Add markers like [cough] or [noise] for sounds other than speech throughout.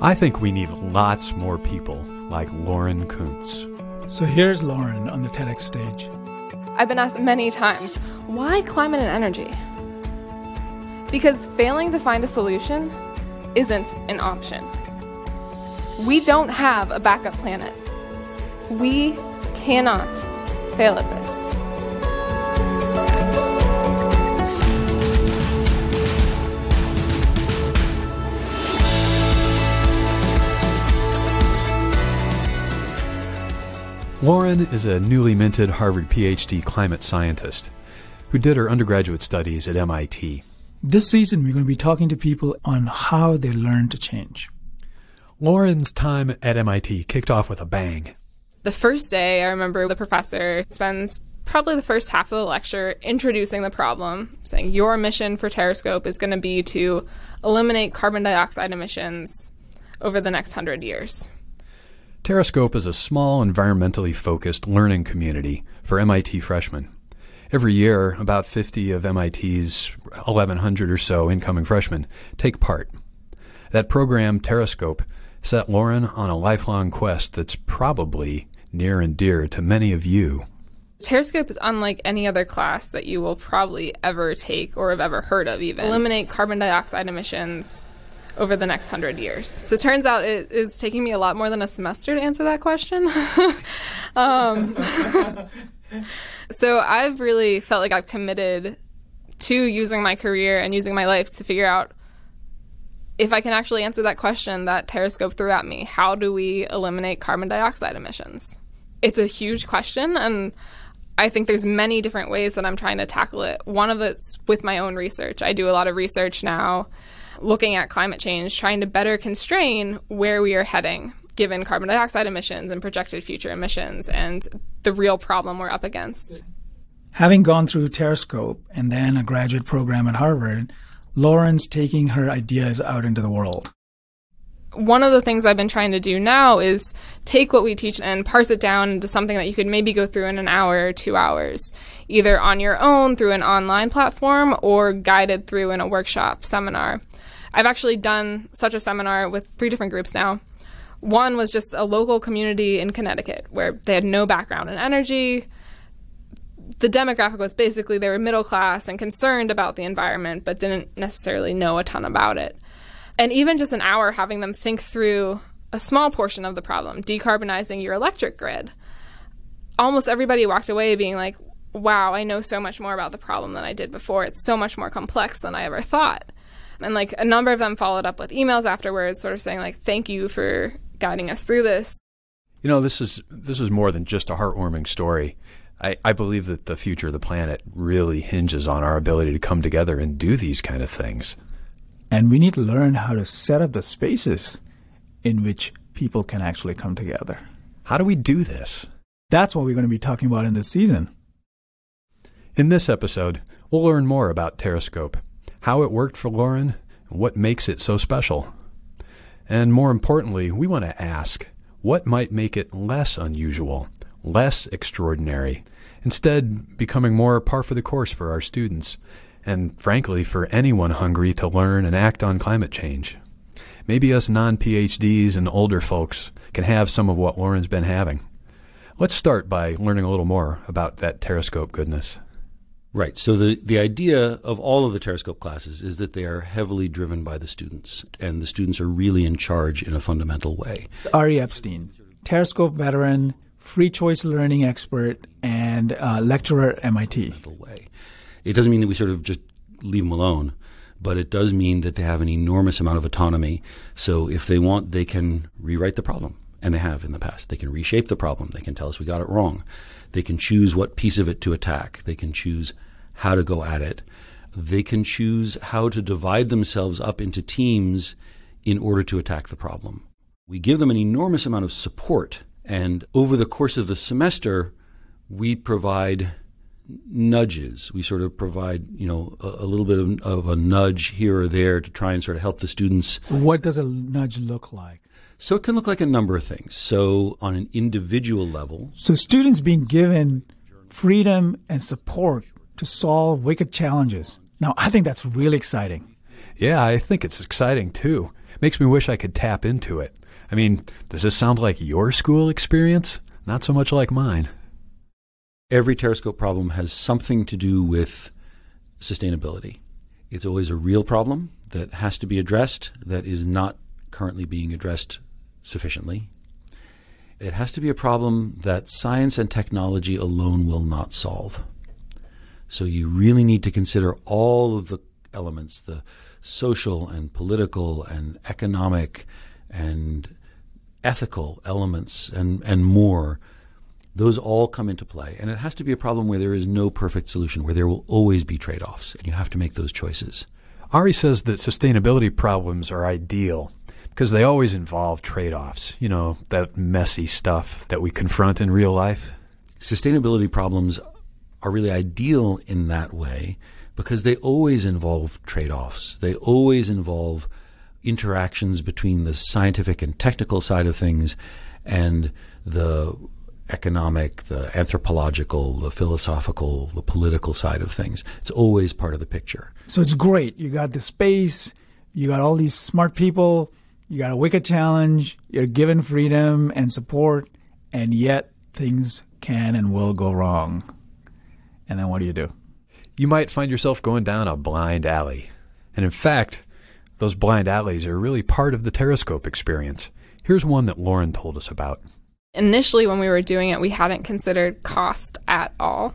I think we need lots more people like Lauren Kuntz. So here's Lauren on the TEDx stage. I've been asked many times, why climate and energy? Because failing to find a solution isn't an option. We don't have a backup planet. We cannot fail at this. Lauren is a newly minted Harvard PhD climate scientist who did her undergraduate studies at MIT. This season, we're going to be talking to people on how they learn to change. Lauren's time at MIT kicked off with a bang. The first day, I remember the professor spends probably the first half of the lecture introducing the problem, saying your mission for Terrascope is going to be to eliminate carbon dioxide emissions over the next hundred years. Terrascope is a small, environmentally focused learning community for MIT freshmen. Every year, about 50 of MIT's 1,100 or so incoming freshmen take part. That program, Terrascope, set Lauren on a lifelong quest that's probably near and dear to many of you. Terrascope is unlike any other class that you will probably ever take or have ever heard of, even. Eliminate carbon dioxide emissions over the next hundred years. So it turns out it is taking me a lot more than a semester to answer that question. [laughs] um, [laughs] so I've really felt like I've committed to using my career and using my life to figure out if I can actually answer that question that Terrascope threw at me. How do we eliminate carbon dioxide emissions? It's a huge question and I think there's many different ways that I'm trying to tackle it. One of it's with my own research. I do a lot of research now looking at climate change, trying to better constrain where we are heading given carbon dioxide emissions and projected future emissions and the real problem we're up against. Having gone through Terrascope and then a graduate program at Harvard, Lauren's taking her ideas out into the world. One of the things I've been trying to do now is take what we teach and parse it down into something that you could maybe go through in an hour or two hours, either on your own through an online platform or guided through in a workshop seminar. I've actually done such a seminar with three different groups now. One was just a local community in Connecticut where they had no background in energy. The demographic was basically they were middle class and concerned about the environment, but didn't necessarily know a ton about it. And even just an hour having them think through a small portion of the problem, decarbonizing your electric grid. Almost everybody walked away being like, wow, I know so much more about the problem than I did before. It's so much more complex than I ever thought. And like a number of them followed up with emails afterwards, sort of saying like, "Thank you for guiding us through this." You know, this is this is more than just a heartwarming story. I, I believe that the future of the planet really hinges on our ability to come together and do these kind of things. And we need to learn how to set up the spaces in which people can actually come together. How do we do this? That's what we're going to be talking about in this season. In this episode, we'll learn more about Terrascope how it worked for Lauren, and what makes it so special. And more importantly, we want to ask what might make it less unusual, less extraordinary, instead becoming more par for the course for our students, and frankly, for anyone hungry to learn and act on climate change. Maybe us non PhDs and older folks can have some of what Lauren's been having. Let's start by learning a little more about that Terrascope goodness. Right. So the, the idea of all of the Terrascope classes is that they are heavily driven by the students, and the students are really in charge in a fundamental way. Ari Epstein, Terrascope veteran, free choice learning expert, and uh, lecturer at MIT. Way. It doesn't mean that we sort of just leave them alone, but it does mean that they have an enormous amount of autonomy. So if they want, they can rewrite the problem, and they have in the past. They can reshape the problem. They can tell us we got it wrong. They can choose what piece of it to attack. They can choose how to go at it. They can choose how to divide themselves up into teams in order to attack the problem. We give them an enormous amount of support. And over the course of the semester, we provide nudges. We sort of provide, you know, a, a little bit of, of, a nudge here or there to try and sort of help the students. So, what does a nudge look like? So, it can look like a number of things. So, on an individual level. So, students being given freedom and support to solve wicked challenges. Now, I think that's really exciting. Yeah, I think it's exciting too. Makes me wish I could tap into it. I mean, does this sound like your school experience? Not so much like mine. Every Terrascope problem has something to do with sustainability. It's always a real problem that has to be addressed that is not currently being addressed sufficiently. It has to be a problem that science and technology alone will not solve. So you really need to consider all of the elements, the social and political and economic and ethical elements and, and more those all come into play. And it has to be a problem where there is no perfect solution, where there will always be trade offs, and you have to make those choices. Ari says that sustainability problems are ideal because they always involve trade offs, you know, that messy stuff that we confront in real life. Sustainability problems are really ideal in that way because they always involve trade offs. They always involve interactions between the scientific and technical side of things and the economic, the anthropological, the philosophical, the political side of things. It's always part of the picture. So it's great. You got the space, you got all these smart people, you got a wicked challenge, you're given freedom and support, and yet things can and will go wrong. And then what do you do? You might find yourself going down a blind alley. And in fact, those blind alleys are really part of the Terrascope experience. Here's one that Lauren told us about. Initially, when we were doing it, we hadn't considered cost at all,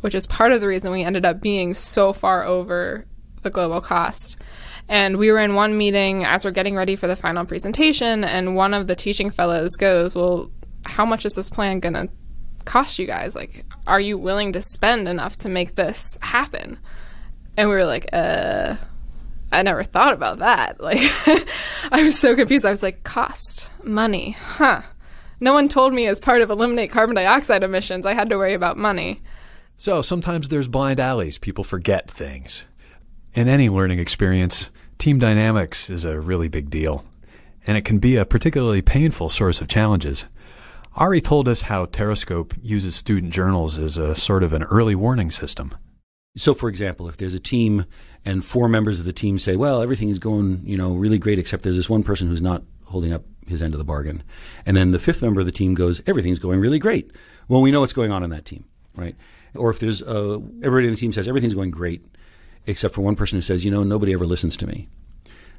which is part of the reason we ended up being so far over the global cost. And we were in one meeting as we're getting ready for the final presentation, and one of the teaching fellows goes, Well, how much is this plan going to cost you guys? Like, are you willing to spend enough to make this happen? And we were like, uh, I never thought about that. [laughs] Like, I was so confused. I was like, cost, money, huh? No one told me as part of eliminate carbon dioxide emissions, I had to worry about money. So sometimes there's blind alleys. People forget things. In any learning experience, team dynamics is a really big deal, and it can be a particularly painful source of challenges. Ari told us how Terrascope uses student journals as a sort of an early warning system. So, for example, if there's a team and four members of the team say, "Well, everything is going, you know, really great," except there's this one person who's not holding up his end of the bargain, and then the fifth member of the team goes, "Everything's going really great." Well, we know what's going on in that team, right? Or if there's uh, everybody in the team says everything's going great, except for one person who says, "You know, nobody ever listens to me."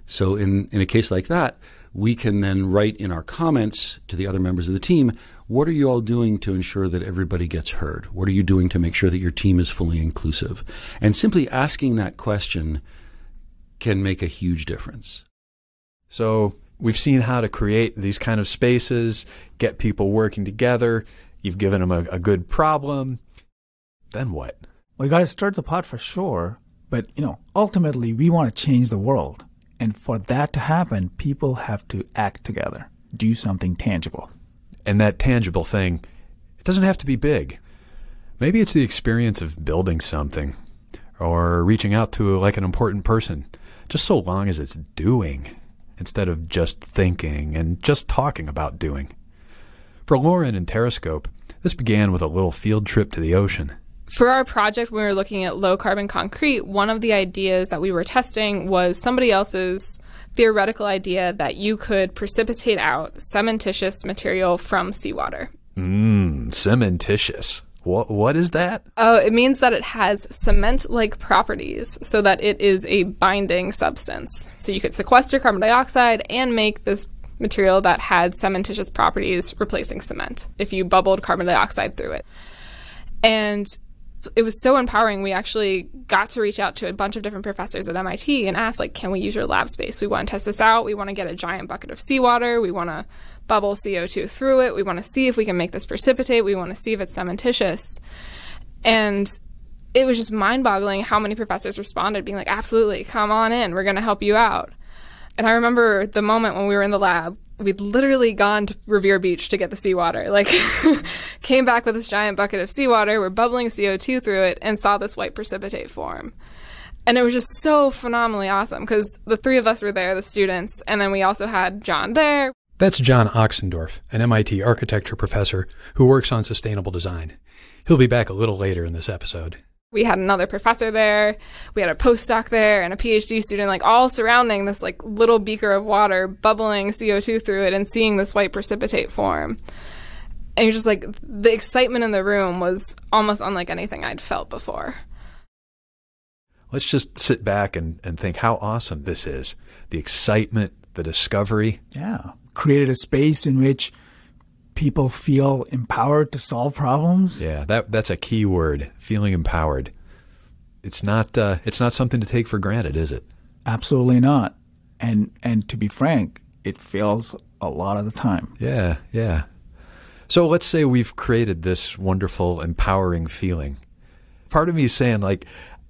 So, in in a case like that, we can then write in our comments to the other members of the team, what are you all doing to ensure that everybody gets heard? What are you doing to make sure that your team is fully inclusive? And simply asking that question can make a huge difference. So we've seen how to create these kind of spaces, get people working together. You've given them a, a good problem. Then what? Well, you got to stir the pot for sure. But, you know, ultimately, we want to change the world. And for that to happen, people have to act together, do something tangible. And that tangible thing, it doesn't have to be big. Maybe it's the experience of building something or reaching out to like an important person, just so long as it's doing instead of just thinking and just talking about doing. For Lauren and Terrascope, this began with a little field trip to the ocean. For our project, when we were looking at low carbon concrete, one of the ideas that we were testing was somebody else's theoretical idea that you could precipitate out cementitious material from seawater. Mmm, cementitious. What what is that? Oh, it means that it has cement-like properties so that it is a binding substance. So you could sequester carbon dioxide and make this material that had cementitious properties replacing cement if you bubbled carbon dioxide through it. And it was so empowering. We actually got to reach out to a bunch of different professors at MIT and ask, like, can we use your lab space? We want to test this out. We want to get a giant bucket of seawater. We want to bubble CO2 through it. We want to see if we can make this precipitate. We want to see if it's cementitious. And it was just mind boggling how many professors responded, being like, absolutely, come on in. We're going to help you out. And I remember the moment when we were in the lab, we'd literally gone to Revere Beach to get the seawater. Like, [laughs] came back with this giant bucket of seawater, we're bubbling CO2 through it, and saw this white precipitate form. And it was just so phenomenally awesome because the three of us were there, the students, and then we also had John there. That's John Ochsendorf, an MIT architecture professor who works on sustainable design. He'll be back a little later in this episode. We had another professor there, we had a postdoc there, and a PhD student, like all surrounding this like little beaker of water, bubbling CO2 through it, and seeing this white precipitate form. And you're just like, the excitement in the room was almost unlike anything I'd felt before. Let's just sit back and, and think how awesome this is. The excitement, the discovery. Yeah. Created a space in which people feel empowered to solve problems. Yeah, that that's a key word, feeling empowered. It's not uh, it's not something to take for granted, is it? Absolutely not. And and to be frank, it fails a lot of the time. Yeah, yeah. So let's say we've created this wonderful, empowering feeling. Part of me is saying like,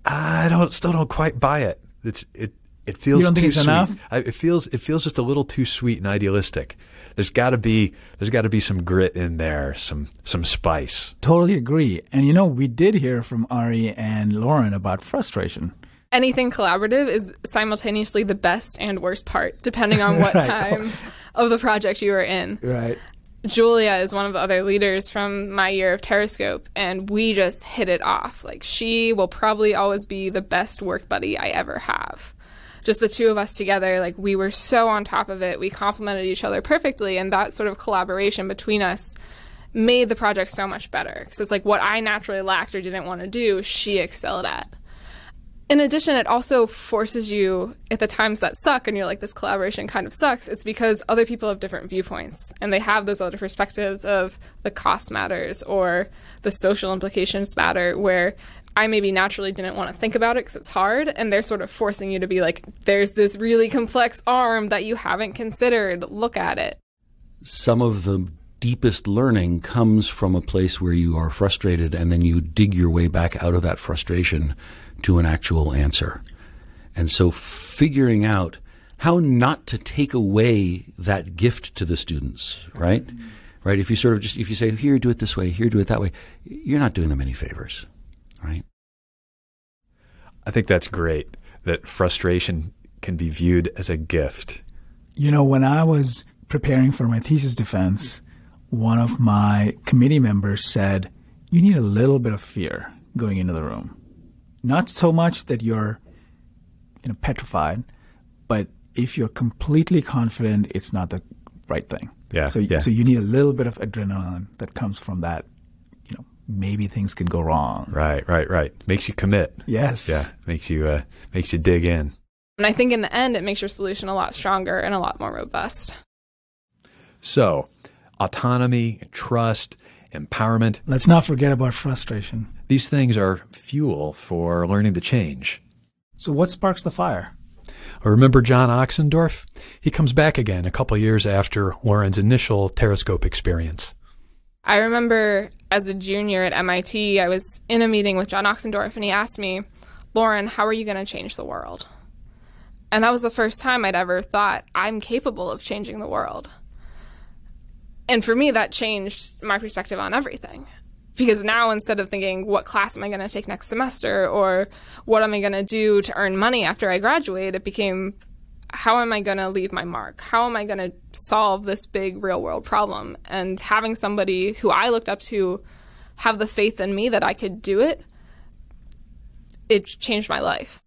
I don't still don't quite buy it. It's it it feels You don't too think it's sweet. enough? I, it feels it feels just a little too sweet and idealistic. There's got to be there's got to be some grit in there, some some spice. Totally agree. And you know, we did hear from Ari and Lauren about frustration. Anything collaborative is simultaneously the best and worst part, depending on [laughs] what Right. time of the project you are in. Right. Julia is one of the other leaders from my year of Terrascope, and we just hit it off. Like, she will probably always be the best work buddy I ever have. Just the two of us together, like, we were so on top of it. We complemented each other perfectly, and that sort of collaboration between us made the project so much better. Because it's like what I naturally lacked or didn't want to do, she excelled at. In addition, it also forces you at the times that suck and you're like, this collaboration kind of sucks. It's because other people have different viewpoints and they have those other perspectives of the cost matters or the social implications matter, where I maybe naturally didn't want to think about it because it's hard. And they're sort of forcing you to be like, there's this really complex arm that you haven't considered. Look at it. some of the deepest learning comes from a place where you are frustrated and then you dig your way back out of that frustration to an actual answer. And so figuring out how not to take away that gift to the students, right? Right? If you sort of just if you say here do it this way, here do it that way, you're not doing them any favors, right? I think that's great that frustration can be viewed as a gift. You know, when I was preparing for my thesis defense, one of my committee members said, You need a little bit of fear going into the room. Not so much that you're you know, petrified, but if you're completely confident it's not the right thing. Yeah, So, yeah. so you need a little bit of adrenaline that comes from that, maybe things could go wrong. Right, right, right. Makes you commit. Yes. Yeah, makes you uh, makes you dig in. And I think in the end, it makes your solution a lot stronger and a lot more robust. So, autonomy, trust, empowerment, Let's not forget about frustration. these things are fuel for learning to change. So, what sparks the fire? I remember John Ochsendorf? He comes back again a couple years after Lauren's initial Terrascope experience. I remember as a junior at MIT, I was in a meeting with John Ochsendorf, and he asked me, Lauren, how are you going to change the world? And that was the first time I'd ever thought, I'm capable of changing the world. And for me, that changed my perspective on everything. Because now instead of thinking, what class am I going to take next semester or what am I going to do to earn money after I graduate, it became, how am I going to leave my mark? How am I going to solve this big real world problem? And having somebody who I looked up to have the faith in me that I could do it, it changed my life.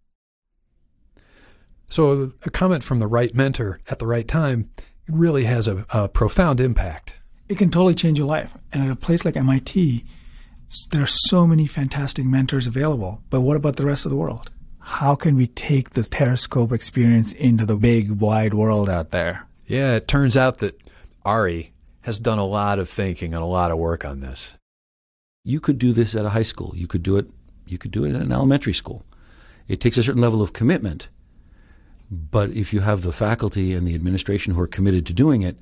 So, a comment from the right mentor at the right time really has a, a profound impact. it can totally change your life. And at a place like MIT, there are so many fantastic mentors available. But what about the rest of the world? How can we take this Terrascope experience into the big, wide world out there? Yeah, it turns out that Ari has done a lot of thinking and a lot of work on this. You could do this at a high school. You could do it. You could do it at an elementary school. It takes a certain level of commitment, but if you have the faculty and the administration who are committed to doing it,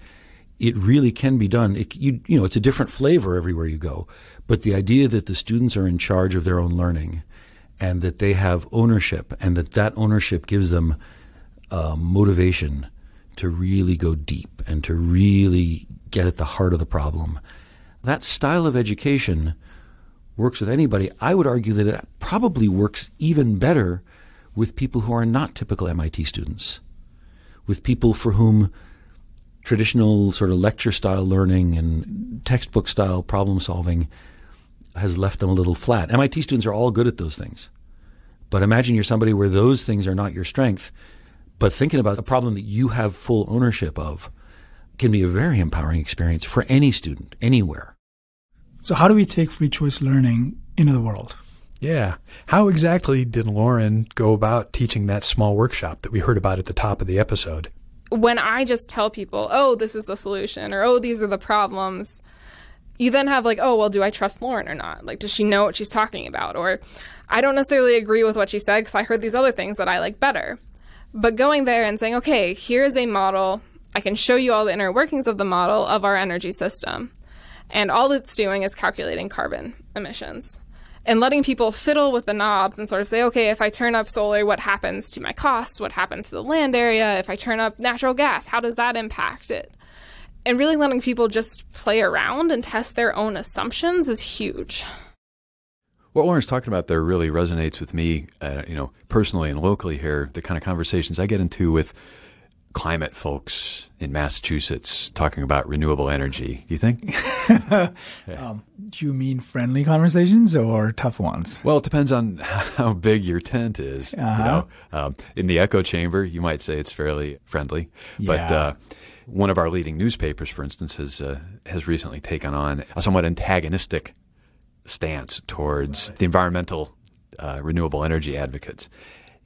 it really can be done. It, you, you know, it's a different flavor everywhere you go. But the idea that the students are in charge of their own learning, and that they have ownership, and that that ownership gives them uh, motivation to really go deep and to really get at the heart of the problem. That style of education works with anybody. I would argue that it probably works even better with people who are not typical MIT students, with people for whom traditional sort of lecture style learning and textbook style problem solving has left them a little flat. MIT students are all good at those things. But imagine you're somebody where those things are not your strength, but thinking about a problem that you have full ownership of can be a very empowering experience for any student, anywhere. So, how do we take free choice learning into the world? Yeah. How exactly did Lauren go about teaching that small workshop that we heard about at the top of the episode? When I just tell people, oh, this is the solution, or oh, these are the problems, you then have like, oh, well, do I trust Lauren or not? Like, does she know what she's talking about? Or I don't necessarily agree with what she said because I heard these other things that I like better. But going there and saying, okay, here's a model. I can show you all the inner workings of the model of our energy system. And all it's doing is calculating carbon emissions and letting people fiddle with the knobs and sort of say, okay, if I turn up solar, what happens to my costs? What happens to the land area? If I turn up natural gas, how does that impact it? And really letting people just play around and test their own assumptions is huge. What Lauren's talking about there really resonates with me, uh, you know, personally and locally here. The kind of conversations I get into with climate folks in Massachusetts talking about renewable energy. Do you think? [laughs] um, do you mean friendly conversations or tough ones? Well, it depends on [laughs] how big your tent is. Uh-huh. You know, um, in the echo chamber, you might say it's fairly friendly, but. Uh, one of our leading newspapers, for instance, has uh, has recently taken on a somewhat antagonistic stance towards the environmental uh, renewable energy advocates.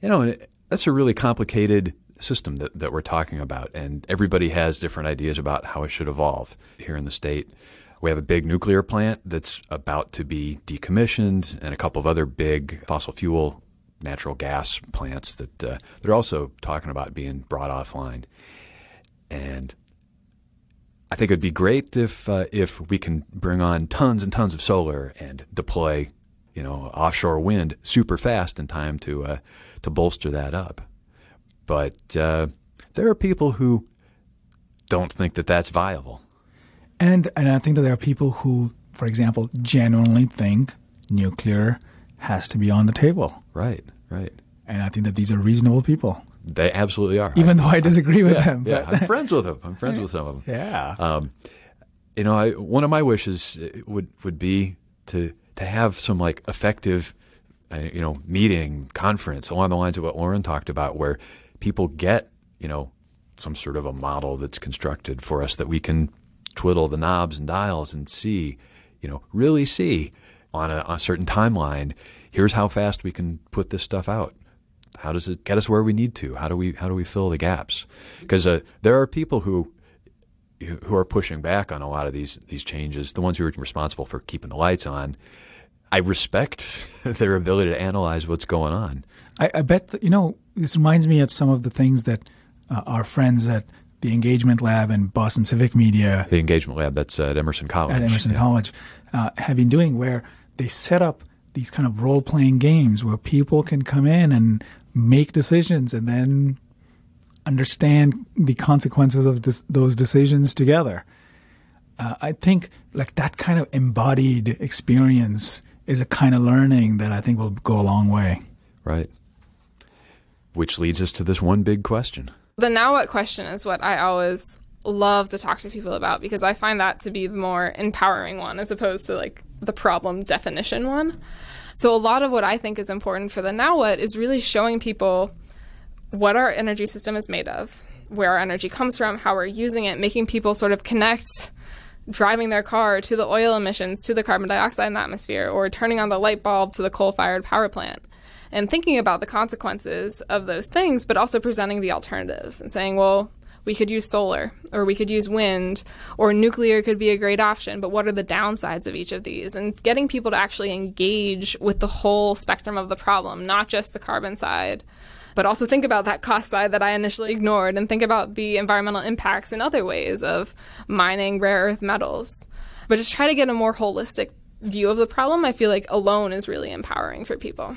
You know, and it, that's a really complicated system that, that we're talking about, and everybody has different ideas about how it should evolve. Here in the state, we have a big nuclear plant that's about to be decommissioned, and a couple of other big fossil fuel natural gas plants that uh, they're also talking about being brought offline. And I think it'd be great if uh, if we can bring on tons and tons of solar and deploy, you know, offshore wind super fast in time to uh, to bolster that up. But uh, there are people who don't think that that's viable. And and I think that there are people who, for example, genuinely think nuclear has to be on the table. Right, right. And I think that these are reasonable people. They absolutely are. Even though I disagree with yeah, them. Yeah, but- I'm friends with them. I'm friends with some of them. yeah. Um, you know, I, one of my wishes would would be to to have some like effective, uh, you know, meeting conference along the lines of what Lauren talked about, where people get you know some sort of a model that's constructed for us that we can twiddle the knobs and dials and see, you know, really see on a, on a certain timeline. Here's how fast we can put this stuff out. How does it get us where we need to? How do we how do we fill the gaps? Because uh, there are people who who are pushing back on a lot of these these changes. The ones who are responsible for keeping the lights on. I respect [laughs] their ability to analyze what's going on. I, I bet that, you know this reminds me of some of the things that uh, our friends at the Engagement Lab and Boston Civic Media The engagement lab that's at Emerson College. at Emerson Yeah. College uh, have been doing, where they set up these kind of role playing games where people can come in and make decisions and then understand the consequences of dis- those decisions together. Uh, I think like that kind of embodied experience is a kind of learning that I think will go a long way. Right. Which leads us to this one big question. The now what question is what I always love to talk to people about because I find that to be the more empowering one as opposed to like the problem definition one. So a lot of what I think is important for the now what is really showing people what our energy system is made of, where our energy comes from, how we're using it, making people sort of connect driving their car to the oil emissions, to the carbon dioxide in the atmosphere, or turning on the light bulb to the coal fired power plant. And thinking about the consequences of those things, but also presenting the alternatives and saying, well, we could use solar, or we could use wind, or nuclear could be a great option, but what are the downsides of each of these? And getting people to actually engage with the whole spectrum of the problem, not just the carbon side, but also think about that cost side that I initially ignored and think about the environmental impacts in other ways of mining rare earth metals. But just try to get a more holistic view of the problem, I feel like alone is really empowering for people.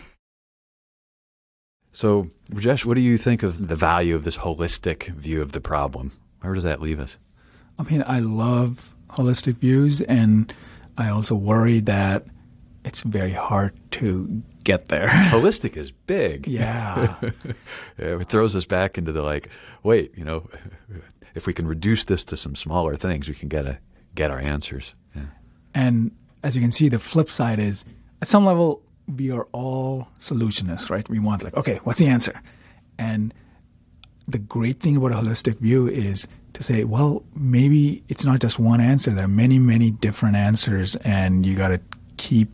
So, Rajesh, what do you think of the value of this holistic view of the problem? Where does that leave us? I mean, I love holistic views, and I also worry that it's very hard to get there. [laughs] Holistic is big. [laughs] yeah. It throws us back into the like, wait, you know, if we can reduce this to some smaller things, we can get a get our answers. Yeah. And as you can see, the flip side is at some level, we are all solutionists, right? We want, like, okay, what's the answer? And the great thing about a holistic view is to say, well, maybe it's not just one answer. There are many, many different answers, and you got to keep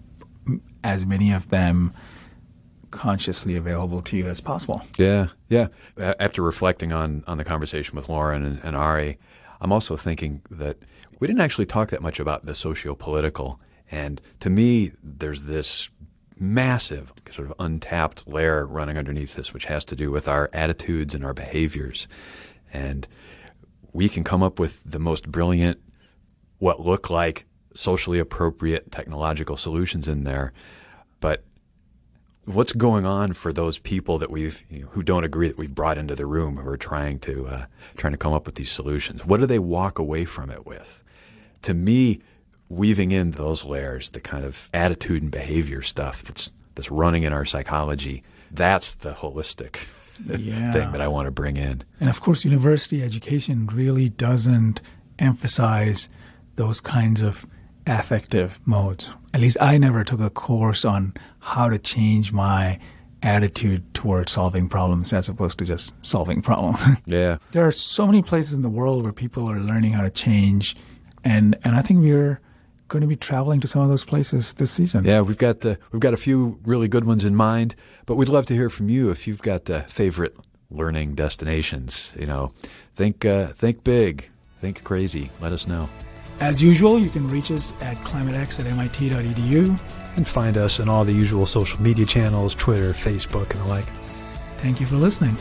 as many of them consciously available to you as possible. Yeah, yeah. After reflecting on on the conversation with Lauren and, and Ari, I'm also thinking that we didn't actually talk that much about the socio-political. And to me, there's this massive sort of untapped layer running underneath this, which has to do with our attitudes and our behaviors. And we can come up with the most brilliant, what look like socially appropriate technological solutions in there. But what's going on for those people that we've you know, who don't agree that we've brought into the room who are trying to uh, trying to come up with these solutions? What do they walk away from it with? To me, weaving in those layers, the kind of attitude and behavior stuff that's that's running in our psychology, that's the holistic [laughs] Yeah. thing that I want to bring in. And of course, university education really doesn't emphasize those kinds of affective modes. At least I never took a course on how to change my attitude towards solving problems as opposed to just solving [laughs] problems. Yeah. there are so many places in the world where people are learning how to change and and I think we're going to be traveling to some of those places this season. Yeah, we've got the we've got a few really good ones in mind, but we'd love to hear from you if you've got uh, favorite learning destinations. You know, think uh, think big, think crazy. Let us know. As usual, you can reach us at climatex at mit.edu. And find us on all the usual social media channels, Twitter, Facebook, and the like. Thank you for listening.